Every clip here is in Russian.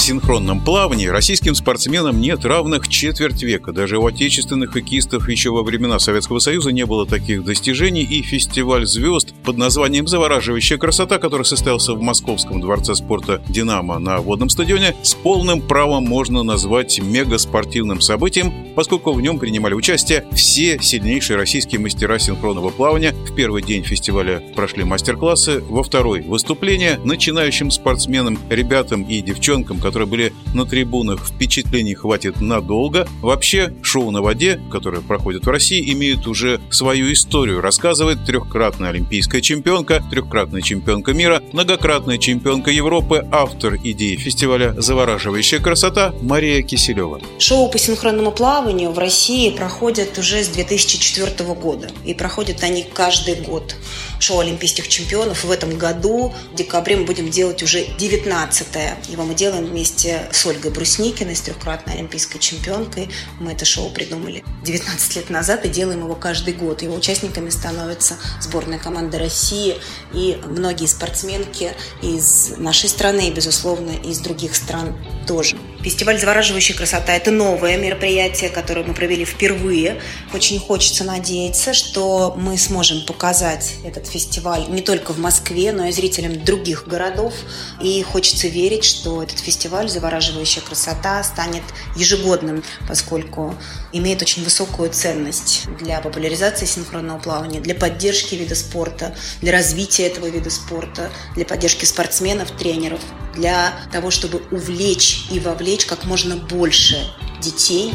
В синхронном плавании российским спортсменам нет равных четверть века. Даже у отечественных хоккеистов еще во времена Советского Союза не было таких достижений, и фестиваль звезд под названием «Завораживающая красота», который состоялся в Московском дворце спорта «Динамо» на водном стадионе, с полным правом можно назвать мегаспортивным событием, поскольку в нем принимали участие все сильнейшие российские мастера синхронного плавания. В первый день фестиваля прошли мастер-классы, во второй – выступления начинающим спортсменам, ребятам и девчонкам, которые были на трибунах, впечатлений хватит надолго. Вообще, шоу на воде, которое проходит в России, имеет уже свою историю. Рассказывает трехкратная олимпийская чемпионка, трехкратная чемпионка мира, многократная чемпионка Европы, автор идеи фестиваля «Завораживающая красота» Мария Киселева. Шоу по синхронному плаванию в России проходят уже с 2004 года. И проходят они каждый год. Шоу олимпийских чемпионов в этом году, в декабре, мы будем делать уже 19-е. Его мы делаем вместе с Ольгой Брусникиной, с трехкратной олимпийской чемпионкой. Мы это шоу придумали 19 лет назад и делаем его каждый год. Его участниками становятся сборная команда России и многие спортсменки из нашей страны и, безусловно, из других стран тоже. Фестиваль «Завораживающая красота» – это новое мероприятие, которое мы провели впервые. Очень хочется надеяться, что мы сможем показать этот фестиваль не только в Москве, но и зрителям других городов. И хочется верить, что этот фестиваль «Завораживающая красота» станет ежегодным, поскольку имеет очень высокую ценность для популяризации синхронного плавания, для поддержки вида спорта, для развития этого вида спорта, для поддержки спортсменов, тренеров, для того, чтобы увлечь и вовлечь как можно больше детей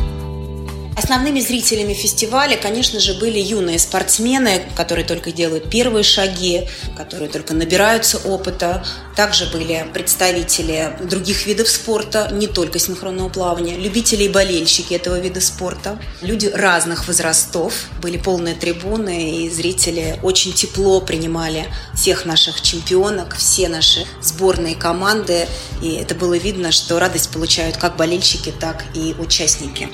Основными зрителями фестиваля, конечно же, были юные спортсмены, которые только делают первые шаги, которые только набираются опыта. Также были представители других видов спорта, не только синхронного плавания, любители и болельщики этого вида спорта. Люди разных возрастов, были полные трибуны, и зрители очень тепло принимали всех наших чемпионок, все наши сборные команды. И это было видно, что радость получают как болельщики, так и участники.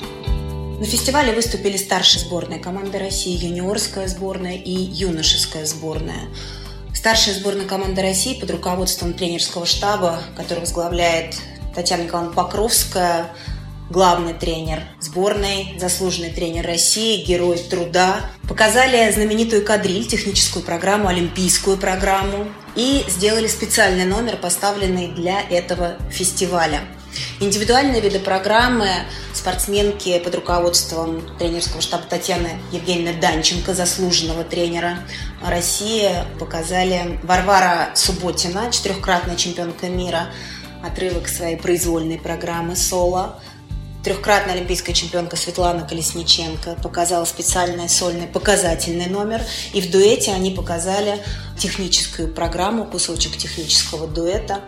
На фестивале выступили старшая сборная команды России, юниорская сборная и юношеская сборная. Старшая сборная команды России под руководством тренерского штаба, который возглавляет Татьяна Николаевна Покровская, главный тренер сборной, заслуженный тренер России, герой труда. Показали знаменитую кадриль, техническую программу, олимпийскую программу и сделали специальный номер, поставленный для этого фестиваля – Индивидуальные виды программы спортсменки под руководством тренерского штаба Татьяны Евгеньевны Данченко, заслуженного тренера России, показали Варвара Субботина, четырехкратная чемпионка мира, отрывок своей произвольной программы «Соло», Трехкратная олимпийская чемпионка Светлана Колесниченко показала специальный сольный показательный номер. И в дуэте они показали техническую программу, кусочек технического дуэта,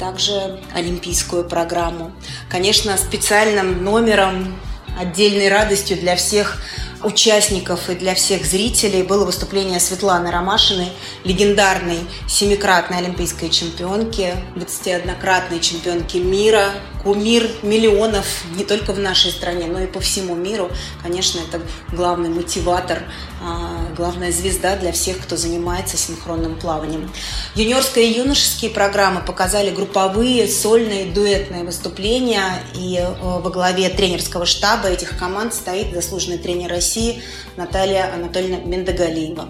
также олимпийскую программу. Конечно, специальным номером, отдельной радостью для всех участников и для всех зрителей было выступление Светланы Ромашиной, легендарной семикратной олимпийской чемпионки, 21-кратной чемпионки мира, кумир миллионов не только в нашей стране, но и по всему миру. Конечно, это главный мотиватор, а, главная звезда для всех, кто занимается синхронным плаванием. Юниорские и юношеские программы показали групповые, сольные, дуэтные выступления. И э, во главе тренерского штаба этих команд стоит заслуженный тренер России Наталья Анатольевна Мендагалиева.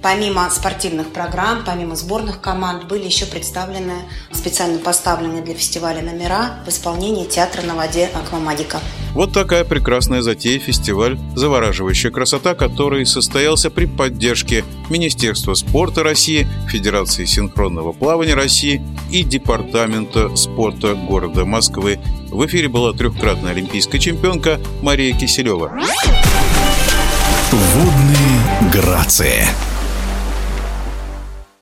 Помимо спортивных программ, помимо сборных команд, были еще представлены специально поставленные для фестиваля номера в исполнении театра на воде «Аквамадика». Вот такая прекрасная затея фестиваль «Завораживающая красота», который состоялся при поддержке Министерства спорта России, Федерации синхронного плавания России и Департамента спорта города Москвы. В эфире была трехкратная олимпийская чемпионка Мария Киселева. Водные грации.